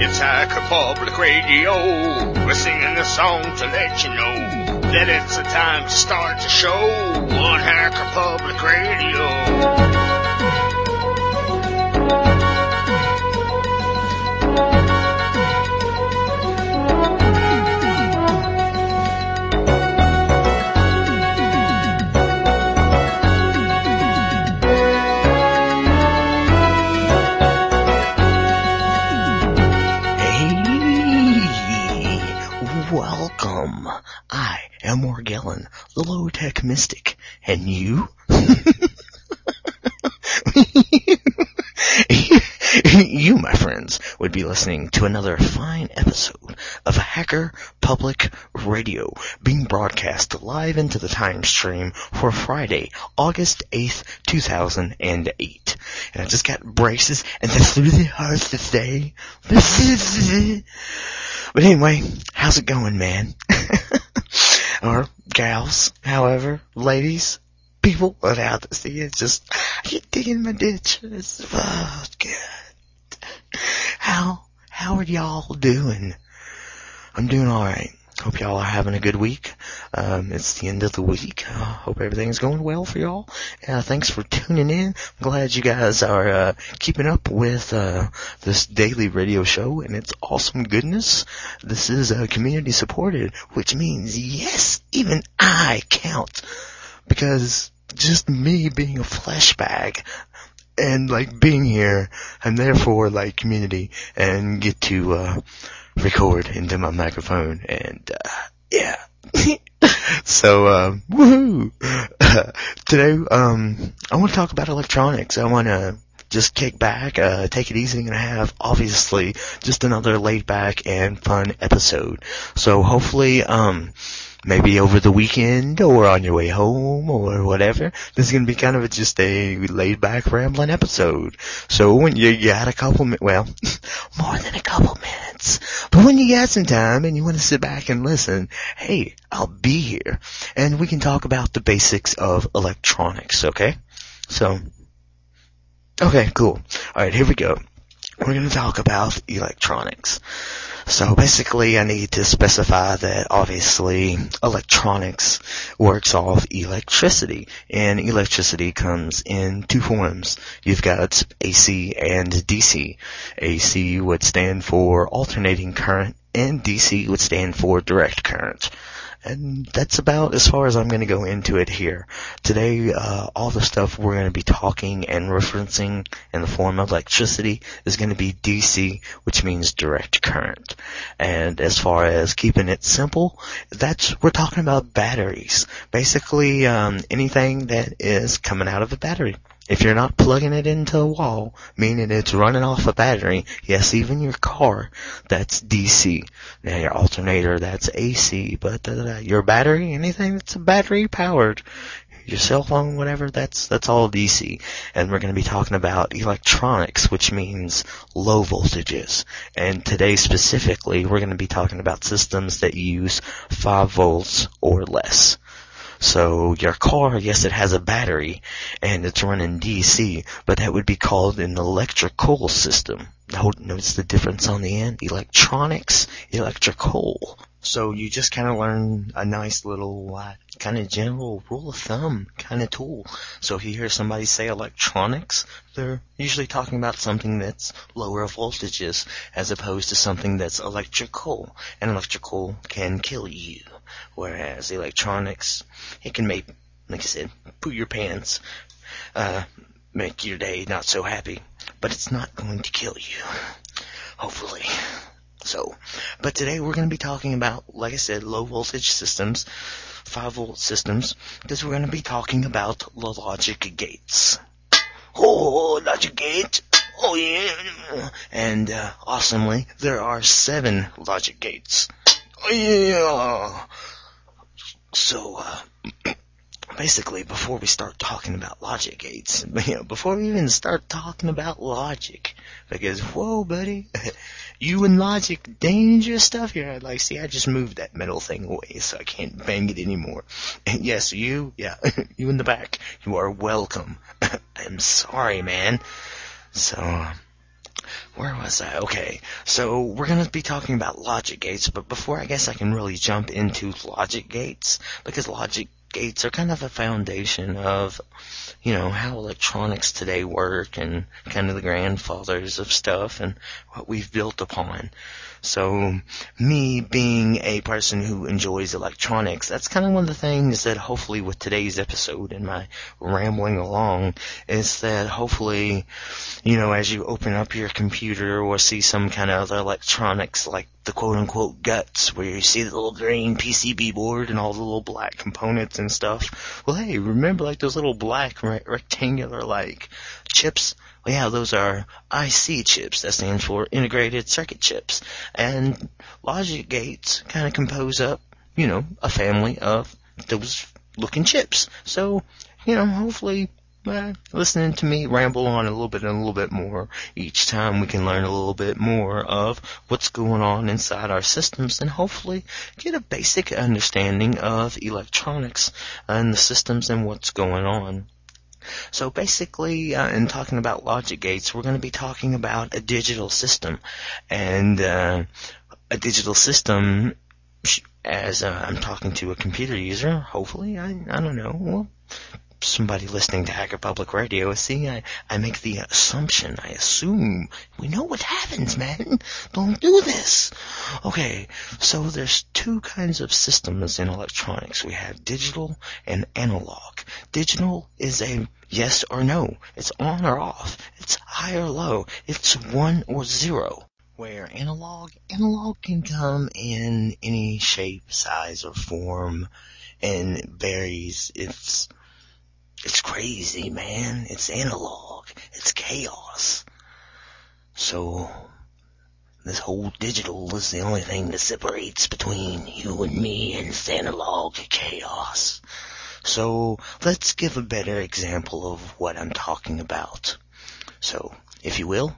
It's Hacker Public Radio. We're singing a song to let you know that it's the time to start the show on Hacker Public Radio. Welcome. I am Morgellon, the low tech mystic, and you? you, my friends, would be listening to another fine episode of Hacker Public Radio, being broadcast live into the time stream for Friday, August 8th, 2008. And I just got braces, and that's really hard to say. But anyway, how's it going, man? or gals, however, ladies, people without to see it, just, you digging my ditch. It's, oh, God. How, how are y'all doing? I'm doing alright. Hope y'all are having a good week. Um, it's the end of the week. Uh, hope everything's going well for y'all. Uh, thanks for tuning in. I'm glad you guys are uh, keeping up with uh, this daily radio show and its awesome goodness. This is uh, community supported, which means yes, even I count because just me being a flesh bag and like being here, I'm therefore like community and get to uh, record into my microphone and uh, yeah. so um, woohoo! Today um, I want to talk about electronics. I want to just kick back, uh, take it easy, and have obviously just another laid back and fun episode. So hopefully, um, maybe over the weekend or on your way home or whatever, this is gonna be kind of a, just a laid back rambling episode. So when you got a couple minutes, well, more than a couple minutes, but when you got some time and you want to sit back and listen, hey, I'll be here and we can talk about the basics of electronics, okay? So, Okay, cool. Alright, here we go. We're gonna talk about electronics. So basically I need to specify that obviously electronics works off electricity and electricity comes in two forms. You've got AC and DC. AC would stand for alternating current and DC would stand for direct current. And that's about as far as I'm going to go into it here. Today, uh, all the stuff we're going to be talking and referencing in the form of electricity is going to be DC, which means direct current. And as far as keeping it simple, that's, we're talking about batteries. Basically, um, anything that is coming out of a battery. If you're not plugging it into a wall, meaning it's running off a battery, yes, even your car, that's DC. Now your alternator, that's AC, but uh, your battery, anything that's battery powered, your cell phone, whatever, that's, that's all DC. And we're to be talking about electronics, which means low voltages. And today specifically, we're to be talking about systems that use 5 volts or less. So your car, yes, it has a battery and it's running DC, but that would be called an electrical system. Notice the difference on the end. Electronics, electrical. So you just kind of learn a nice little uh, kind of general rule of thumb kind of tool. So if you hear somebody say electronics, they're usually talking about something that's lower voltages as opposed to something that's electrical. And electrical can kill you. Whereas electronics, it can make, like I said, poo your pants, uh, make your day not so happy, but it's not going to kill you. Hopefully. So, but today we're going to be talking about, like I said, low voltage systems, 5 volt systems, because we're going to be talking about the logic gates. Oh, logic gate! Oh yeah! And, uh, awesomely, there are seven logic gates. Yeah! So, uh, basically, before we start talking about logic gates, you know, before we even start talking about logic, because, whoa, buddy, you and logic, dangerous stuff here. Like, see, I just moved that metal thing away, so I can't bang it anymore. And yes, you, yeah, you in the back, you are welcome. I'm sorry, man. So, where was I? Okay, so we're going to be talking about logic gates, but before I guess I can really jump into logic gates, because logic gates are kind of a foundation of, you know, how electronics today work and kind of the grandfathers of stuff and what we've built upon. So me being a person who enjoys electronics, that's kind of one of the things that hopefully with today's episode and my rambling along is that hopefully, you know, as you open up your computer or see some kind of other electronics like the quote unquote guts where you see the little green PCB board and all the little black components and stuff. Well, hey, remember like those little black re- rectangular like chips? Yeah, those are IC chips. That stands for integrated circuit chips. And logic gates kind of compose up, you know, a family of those looking chips. So, you know, hopefully uh, listening to me ramble on a little bit and a little bit more each time we can learn a little bit more of what's going on inside our systems and hopefully get a basic understanding of electronics and the systems and what's going on. So basically, uh, in talking about logic gates, we're going to be talking about a digital system, and uh, a digital system. As uh, I'm talking to a computer user, hopefully, I I don't know. Well, somebody listening to Hacker Public Radio. See, I, I make the assumption, I assume. We know what happens, man. Don't do this. Okay, so there's two kinds of systems in electronics. We have digital and analog. Digital is a yes or no. It's on or off. It's high or low. It's one or zero. Where analog, analog can come in any shape, size, or form and varies its it's crazy, man. It's analog. It's chaos. So, this whole digital is the only thing that separates between you and me and analog chaos. So, let's give a better example of what I'm talking about. So, if you will,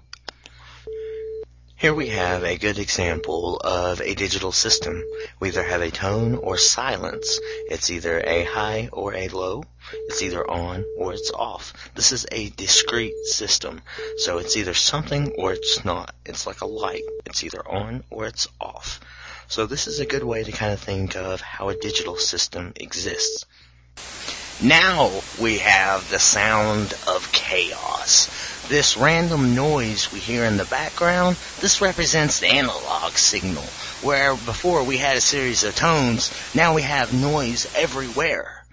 here we have a good example of a digital system. We either have a tone or silence. It's either a high or a low. It's either on or it's off. This is a discrete system. So it's either something or it's not. It's like a light. It's either on or it's off. So this is a good way to kind of think of how a digital system exists. Now we have the sound of chaos. This random noise we hear in the background, this represents the analog signal, where before we had a series of tones, now we have noise everywhere.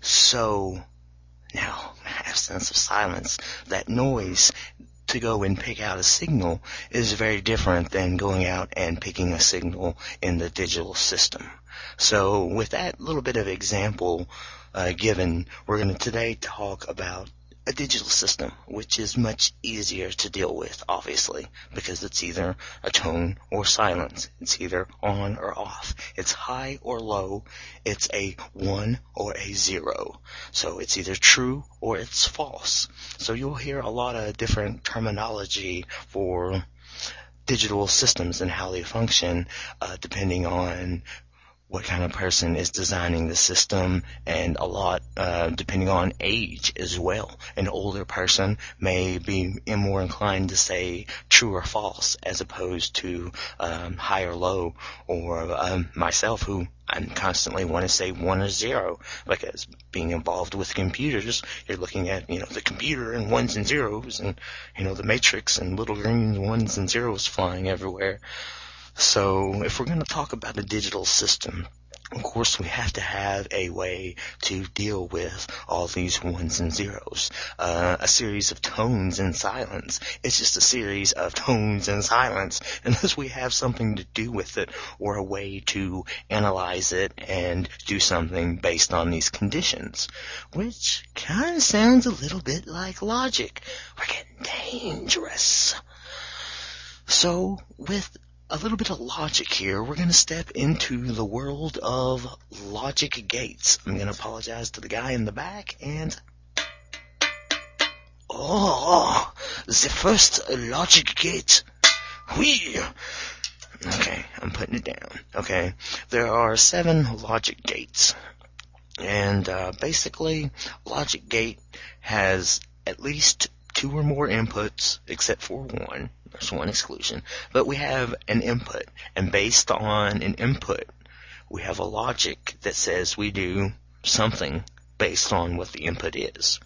So, now, absence of silence, that noise to go and pick out a signal is very different than going out and picking a signal in the digital system. So with that little bit of example uh, given, we're going to today talk about a digital system, which is much easier to deal with, obviously, because it's either a tone or silence. It's either on or off. It's high or low. It's a one or a zero. So it's either true or it's false. So you'll hear a lot of different terminology for digital systems and how they function, uh, depending on what kind of person is designing the system and a lot uh, depending on age as well. An older person may be more inclined to say true or false as opposed to um, high or low or um, myself who I constantly want to say one or zero because being involved with computers, you're looking at, you know, the computer and ones and zeros and, you know, the matrix and little green ones and zeros flying everywhere. So if we're going to talk about a digital system, of course, we have to have a way to deal with all these ones and zeros. Uh, a series of tones and silence. It's just a series of tones and silence unless we have something to do with it or a way to analyze it and do something based on these conditions. Which kind of sounds a little bit like logic. We're getting dangerous. So, with a little bit of logic here. We're going to step into the world of logic gates. I'm going to apologize to the guy in the back and Oh, the first logic gate. Whee! Okay, I'm putting it down. Okay, there are seven logic gates. And uh, basically, logic gate has at least two or more inputs, except for one. There's one exclusion. But we have an input, and based on an input, we have a logic that says we do something based on what the input is.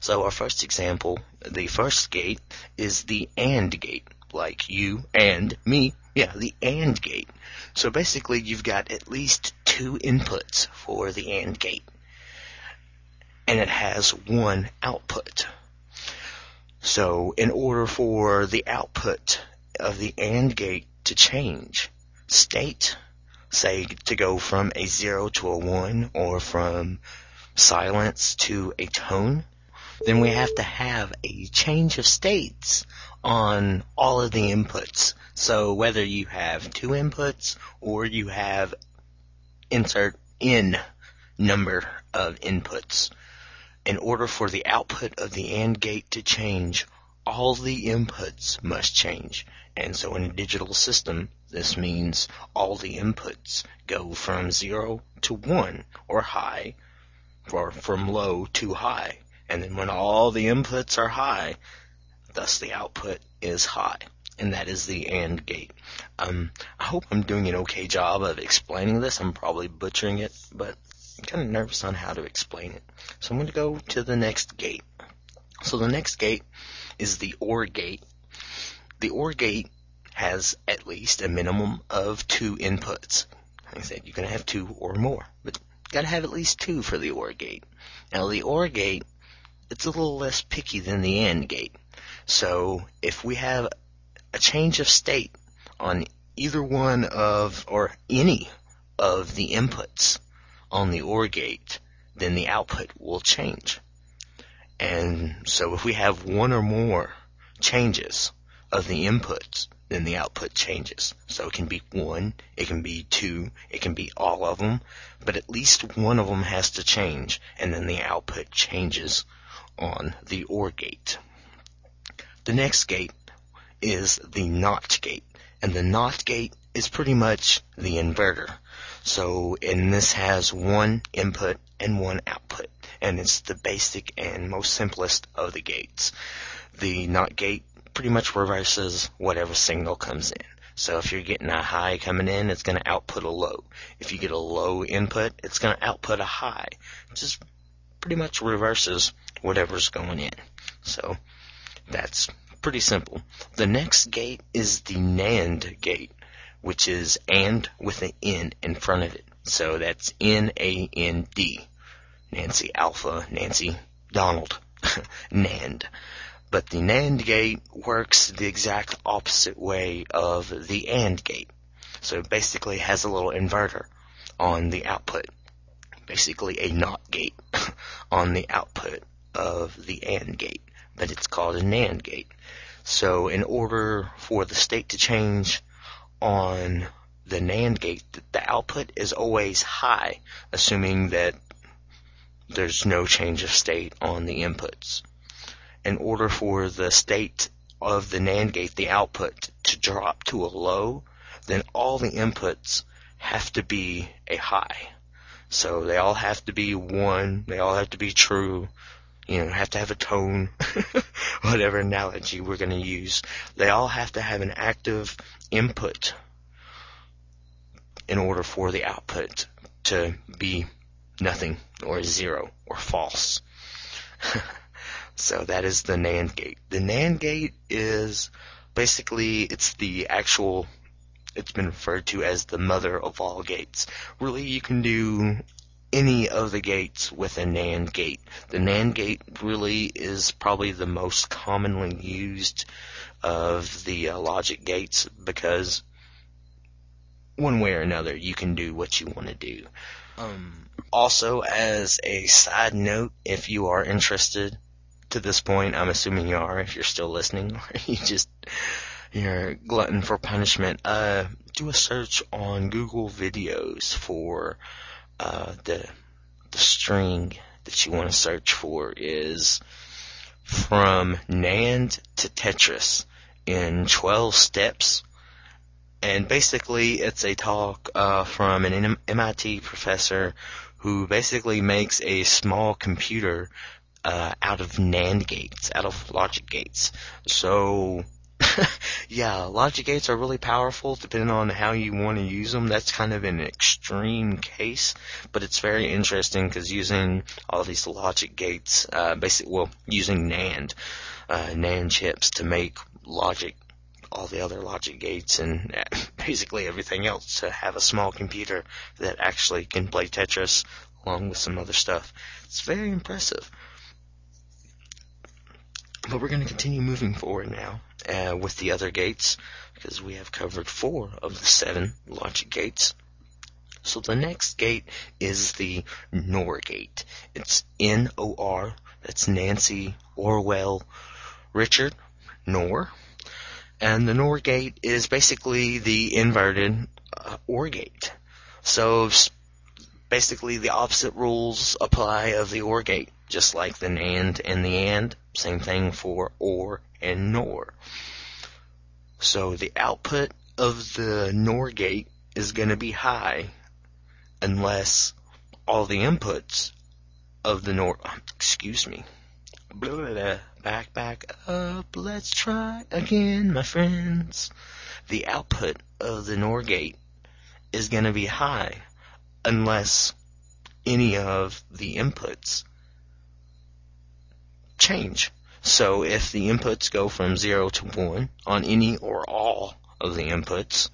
So our first example, the first gate is the AND gate, like you and me. Yeah, the AND gate. So basically you've got at least two inputs for the AND gate. And it has one output. So in order for the output of the AND gate to change state, say to go from a 0 to a 1 or from silence to a tone, then we have to have a change of states on all of the inputs. So whether you have two inputs or you have insert n number of inputs, in order for the output of the AND gate to change, all the inputs must change. And so in a digital system, this means all the inputs go from 0 to 1 or high or from low to high. And then when all the inputs are high, thus the output is high. And that is the AND gate. Um, I hope I'm doing an okay job of explaining this. I'm probably butchering it, but I'm kind of nervous on how to explain it. So I'm going to go to the next gate. So the next gate is the OR gate. The OR gate has at least a minimum of two inputs. Like I said, you can have two or more, but you gotta have at least two for the OR gate. Now the OR gate, it's a little less picky than the AND gate. So if we have a change of state on either one of, or any of the inputs on the OR gate, then the output will change. And so if we have one or more changes of the inputs, then the output changes. So it can be one, it can be two, it can be all of them, but at least one of them has to change, and then the output changes on the OR gate. The next gate is the NOT gate, and the NOT gate is pretty much the inverter. So, and this has one input and one output, and it's the basic and most simplest of the gates. The NOT gate pretty much reverses whatever signal comes in. So if you're getting a high coming in, it's going to output a low. If you get a low input, it's going to output a high. It just pretty much reverses whatever's going in. So that's pretty simple. The next gate is the NAND gate, which is AND with an N in front of it. So that's N-A-N-D. Nancy Alpha, Nancy Donald. NAND. But the NAND gate works the exact opposite way of the AND gate. So it basically has a little inverter on the output. Basically a NOT gate on the output of the AND gate. But it's called a NAND gate. So in order for the state to change on the NAND gate, the output is always high, assuming that there's no change of state on the inputs in order for the state of the NAND gate, the output, to drop to a low, then all the inputs have to be a high. So they all have to be one, they all have to be true, you know, have to have a tone, whatever analogy we're going to use. They all have to have an active input in order for the output to be nothing or zero or false. So that is the NAND gate. The NAND gate is basically it's the actual it's been referred to as the mother of all gates. Really you can do any of the gates with a NAND gate. The NAND gate really is probably the most commonly used of the uh, logic gates because one way or another you can do what you want to do. Um, also, as a side note, if you are interested to this point, I'm assuming you are if you're still listening, or you just you're glutton for punishment. Uh, do a search on Google Videos for uh, the the string that you want to search for is from NAND to Tetris in 12 steps. And basically, it's a talk uh, from an MIT professor who basically makes a small computer uh, out of NAND gates, out of logic gates. So, yeah, logic gates are really powerful depending on how you want to use them. That's kind of an extreme case, but it's very interesting because using all these logic gates, uh, basically, well, using NAND, uh, NAND chips to make logic all the other logic gates and basically everything else to have a small computer that actually can play Tetris along with some other stuff. It's very impressive. But we're going to continue moving forward now uh, with the other gates because we have covered four of the seven logic gates. So the next gate is the NOR gate. It's N-O-R. That's Nancy Orwell Richard NOR. And the NOR gate is basically the inverted uh, OR gate. So basically the opposite rules apply of the OR gate, just like the NAND and the AND. Same thing for OR and NOR. So the output of the NOR gate is going to be high unless all the inputs of the NOR, excuse me, back, back up, let's try again, my friends. The output of the NOR gate is going to be high unless any of the inputs change. So if the inputs go from 0 to 1 on any or all of the inputs,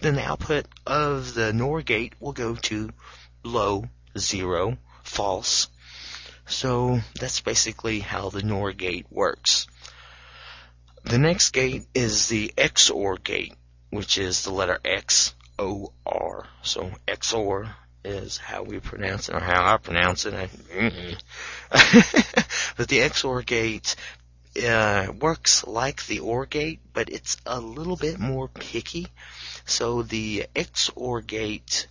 then the output of the NOR gate will go to low, 0, false. So that's basically how the NOR gate works. The next gate is the XOR gate, which is the letter X O R. So XOR is how we pronounce it, or how I pronounce it. but the XOR gate uh, works like the OR gate, but it's a little bit more picky. So the XOR gate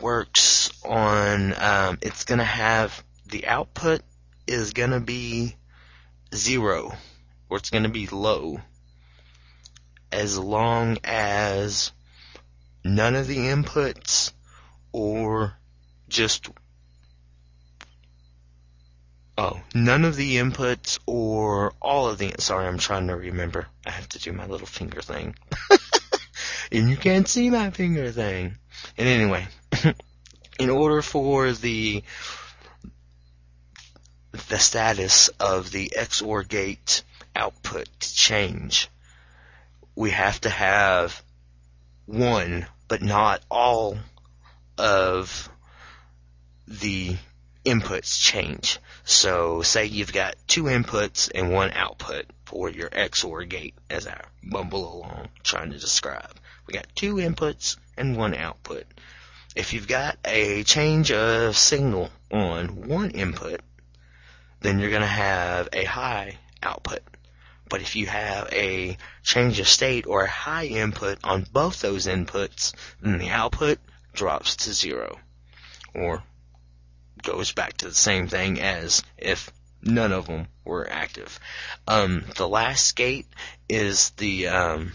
works on, um, it's going to have the output is going to be zero, or it's going to be low, as long as none of the inputs or just oh none of the inputs or all of the sorry i'm trying to remember. I have to do my little finger thing. And you can't see my finger thing. And anyway in order for the the status of the XOR gate output to change we have to have one, but not all of the inputs change. So say you've got two inputs and one output for your XOR gate as I bumble along trying to describe. We got two inputs and one output. If you've got a change of signal on one input, then you're going to have a high output. But if you have a change of state or a high input on both those inputs, then the output drops to zero. Or goes back to the same thing as if none of them were active. Um, the last gate is the, um,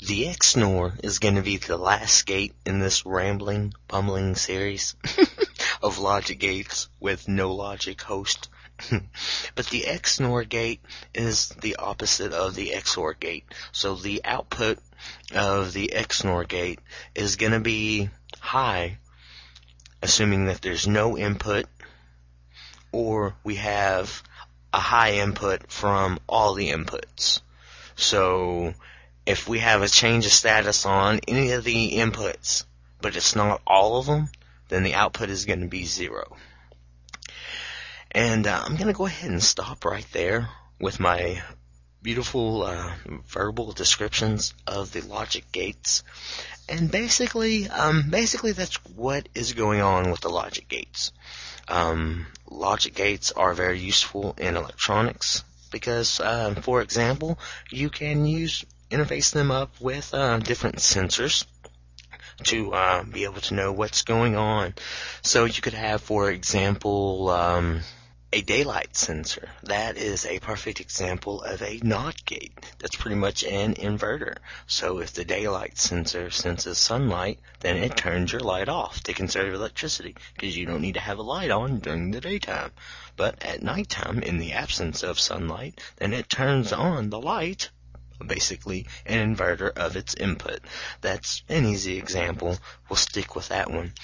the XNOR is going to be the last gate in this rambling, bumbling series of logic gates with no logic host. but the XNOR gate is the opposite of the XOR gate. So the output of the XNOR gate is going to be high, assuming that there's no input, or we have a high input from all the inputs. So if we have a change of status on any of the inputs, but it's not all of them, then the output is going to be zero. And uh, I'm going to go ahead and stop right there with my beautiful uh, verbal descriptions of the logic gates. And basically, um, basically that's what is going on with the logic gates. Um, logic gates are very useful in electronics because, uh, for example, you can use interface them up with uh, different sensors to uh, be able to know what's going on. So you could have, for example, um, a daylight sensor. That is a perfect example of a NOT gate. That's pretty much an inverter. So if the daylight sensor senses sunlight, then it turns your light off to conserve electricity because you don't need to have a light on during the daytime. But at nighttime, in the absence of sunlight, then it turns on the light basically an inverter of its input. That's an easy example. We'll stick with that one.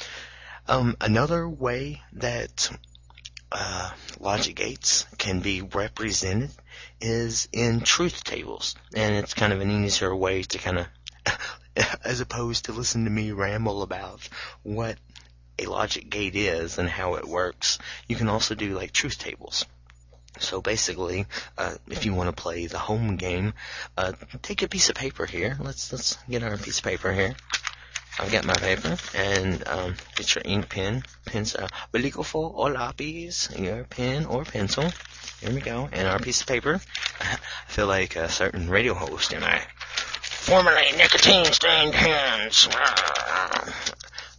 Um, another way that uh, logic gates can be represented is in truth tables, and it's kind of an easier way to kind of, as opposed to listen to me ramble about what a logic gate is and how it works. You can also do like truth tables. So basically, uh, if you want to play the home game, uh, take a piece of paper here. Let's let's get our piece of paper here. I'll get my paper and um, get your ink pen, pencil, bolígrafo or lápiz, your pen or pencil. Here we go, and our piece of paper. I feel like a certain radio host, am I? Formerly nicotine stained hands.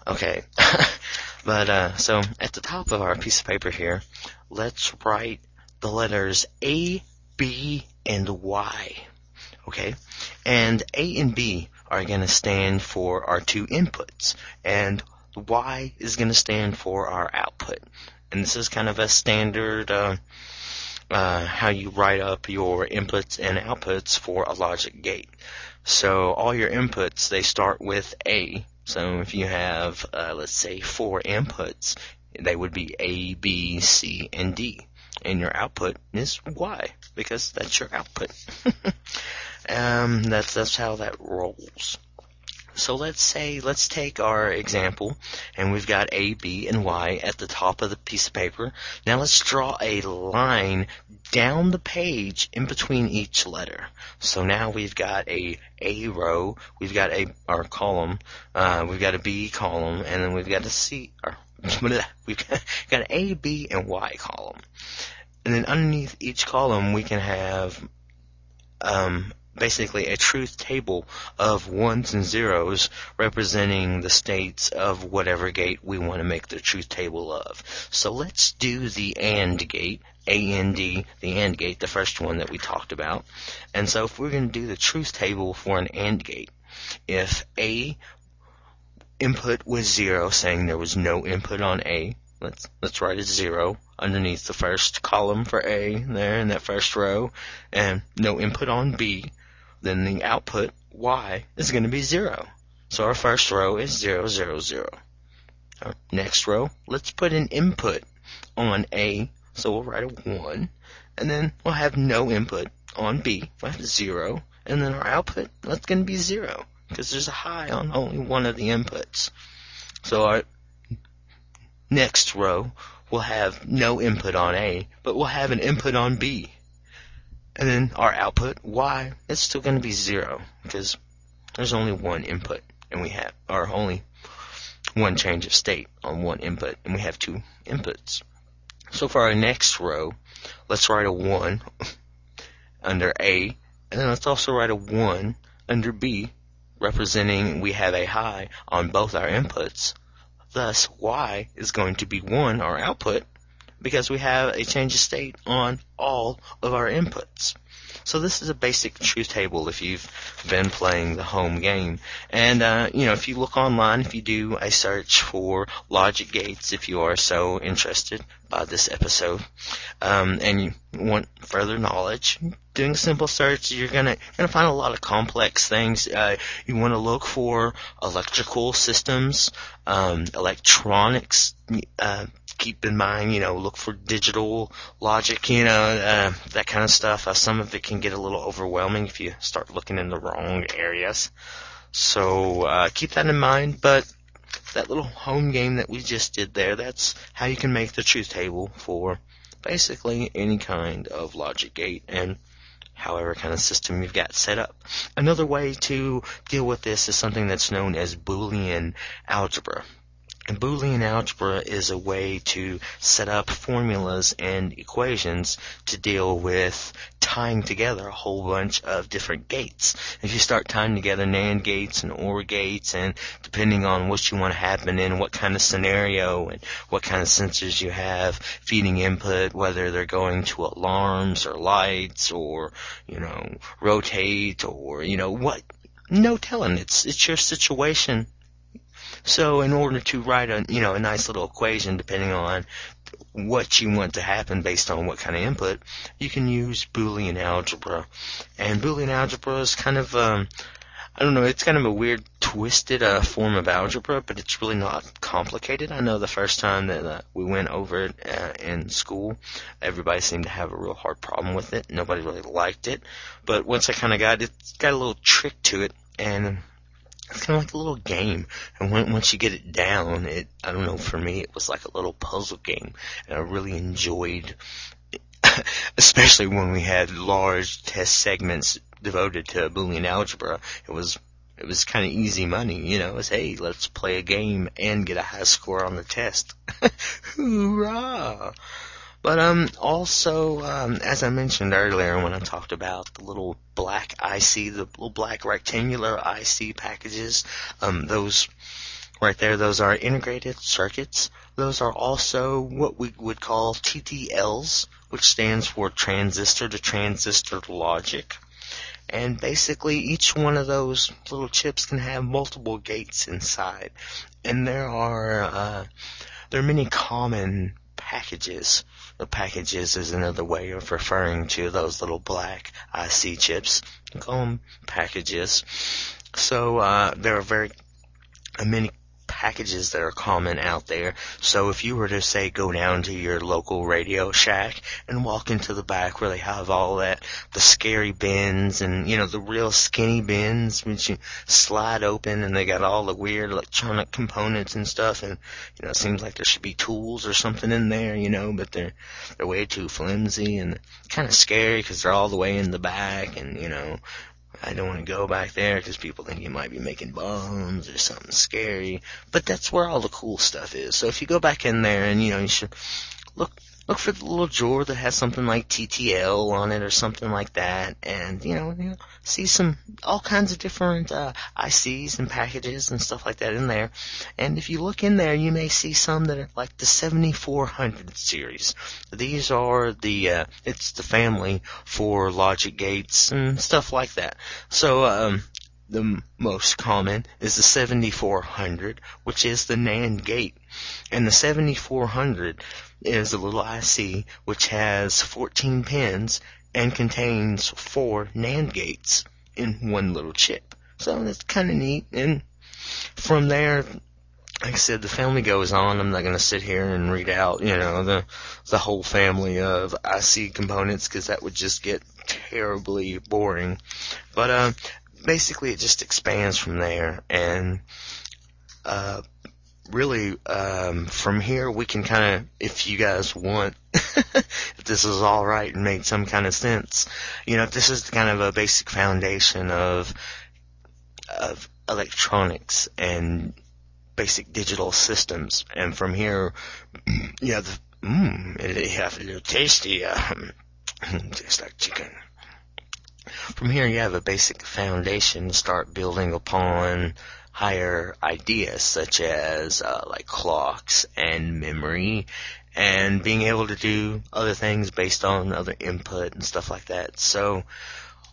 Okay, but uh, so at the top of our piece of paper here, let's write the letters A, B, and Y. Okay, and A and B are going to stand for our two inputs, and Y is going to stand for our output. And this is kind of a standard uh, uh, how you write up your inputs and outputs for a logic gate. So all your inputs they start with A. So if you have uh, let's say four inputs, they would be A, B, C, and D. And your output is Y because that's your output. Um, that's that's how that rolls. So let's say, let's take our example, and we've got A, B, and Y at the top of the piece of paper. Now let's draw a line down the page in between each letter. So now we've got a A row, we've got a, our column, uh, we've got a B column, and then we've got a C, or, we've got, got an A, B, and Y column. And then underneath each column we can have, um, basically a truth table of ones and zeros representing the states of whatever gate we want to make the truth table of. So let's do the AND gate, AND, the AND gate, the first one that we talked about. And so if we're going to do the truth table for an AND gate, if A input was zero, saying there was no input on A, let's let's write a zero underneath the first column for A there in that first row, and no input on B then the output y is going to be 0. So our first row is 0, 0, 0. Our next row, let's put an input on A, so we'll write a 1, and then we'll have no input on B, we'll have 0, and then our output, that's going to be 0, because there's a high on only one of the inputs. So our next row, we'll have no input on A, but we'll have an input on B. And then our output, y, is still going to be zero because there's only one input and we have, or only one change of state on one input and we have two inputs. So for our next row, let's write a 1 under A and then let's also write a 1 under B representing we have a high on both our inputs. Thus, Y is going to be 1, our output, because we have a change of state on all of our inputs. So this is a basic truth table if you've been playing the home game. And, uh, you know, if you look online, if you do a search for logic gates, if you are so interested by this episode, um, and you want further knowledge, doing a simple search, you're gonna, gonna find a lot of complex things. Uh, you want to look for electrical systems, um, electronics, uh, keep in mind, you know, look for digital logic, you know, uh, that kind of stuff. Uh, some of it can get a little overwhelming if you start looking in the wrong areas. So uh, keep that in mind. But that little home game that we just did there, that's how you can make the truth table for basically any kind of logic gate and however kind of system you've got set up. Another way to deal with this is something that's known as Boolean algebra. And Boolean algebra is a way to set up formulas and equations to deal with tying together a whole bunch of different gates. If you start tying together NAND gates and OR gates and depending on what you want to happen in, what kind of scenario and what kind of sensors you have feeding input, whether they're going to alarms or lights or, you know, rotate or, you know, what, no telling. It's, it's your situation so in order to write a, you know, a nice little equation depending on what you want to happen based on what kind of input, you can use Boolean algebra. And Boolean algebra is kind of, um, I don't know, it's kind of a weird, twisted uh, form of algebra, but it's really not complicated. I know the first time that uh, we went over it uh, in school, everybody seemed to have a real hard problem with it. Nobody really liked it. But once I kind of got it, it's got a little trick to it, and it's kind of like a little game. And when, once you get it down, it, I don't know, for me, it was like a little puzzle game. And I really enjoyed, especially when we had large test segments devoted to Boolean algebra. It was, it was kind of easy money, you know, it's, hey, let's play a game and get a high score on the test. Hoorah! But um, also, um, as I mentioned earlier when I talked about the little black IC, the little black rectangular IC packages, um, those right there, those are integrated circuits. Those are also what we would call TTLs, which stands for transistor to transistor logic. And basically, each one of those little chips can have multiple gates inside. And there are, uh, there are many common packages. The packages is another way of referring to those little black IC chips. You call them packages. So uh, there are very many packages that are common out there. So if you were to say go down to your local Radio Shack and walk into the back where they have all that, the scary bins and, you know, the real skinny bins which you slide open and they got all the weird electronic components and stuff and, you know, it seems like there should be tools or something in there, you know, but they're, they're way too flimsy and kind of scary because they're all the way in the back and, you know, I don't want to go back there because people think you might be making bombs or something scary. But that's where all the cool stuff is. So if you go back in there and, you know, you should look, look for the little drawer that has something like TTL on it or something like that, and you know, you know see some all kinds of different uh, ICs and packages and stuff like that in there. And if you look in there, you may see some that are like the 7400 series. These are the uh, it's the family for logic gates and stuff like that. So um, the most common is the 7400, which is the NAND gate. And the 7400 is a little IC which has 14 pins and contains four NAND gates in one little chip. So that's kind of neat. And from there, like I said, the family goes on. I'm not going to sit here and read out, you know, the the whole family of IC components because that would just get terribly boring. But uh, basically, it just expands from there, and uh, really, um, from here we can kind of, if you guys want, if this is all right and made some kind of sense, you know, this is kind of a basic foundation of of electronics and basic digital systems, and from here, have the, mmm, it have a little tasty, um, tastes like chicken. From here, you have a basic foundation to start building upon higher ideas such as uh, like clocks and memory and being able to do other things based on other input and stuff like that. So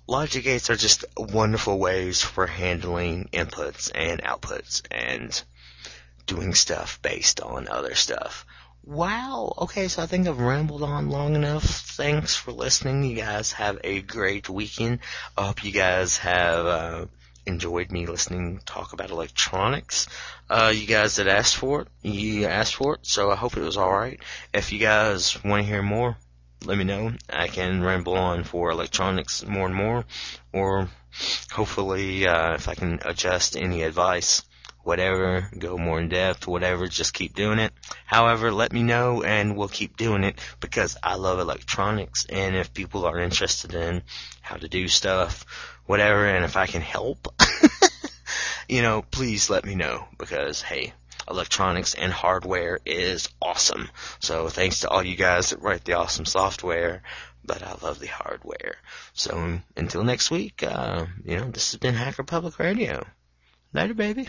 logic gates are just wonderful ways for handling inputs and outputs and doing stuff based on other stuff. Wow. Okay, so I think I've rambled on long enough. Thanks for listening. You guys have a great weekend. I hope you guys have uh, enjoyed me listening talk about electronics. Uh, you guys that asked for it, you asked for it, so I hope it was alright. If you guys want to hear more, let me know. I can ramble on for electronics more and more, or hopefully, uh, if I can adjust any advice, whatever, go more in depth, whatever, just keep doing it. However, let me know and we'll keep doing it because I love electronics and if people are interested in how to do stuff, whatever, and if I can help, you know, please let me know because, hey, electronics and hardware is awesome. So thanks to all you guys that write the awesome software, but I love the hardware. So until next week, uh, you know, this has been Hacker Public Radio. Later, baby.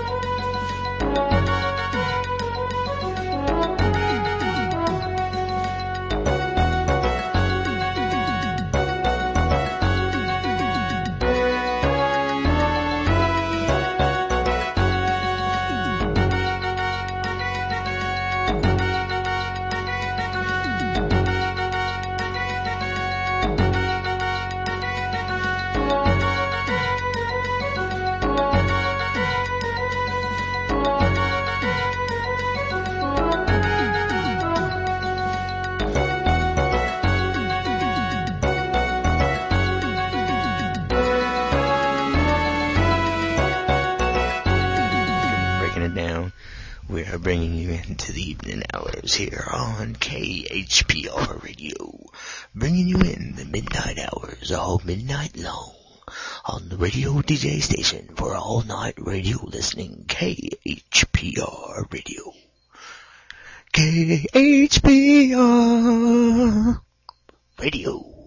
Here on KHPR Radio. Bringing you in the midnight hours all midnight long on the radio DJ station for all night radio listening KHPR Radio. KHPR Radio.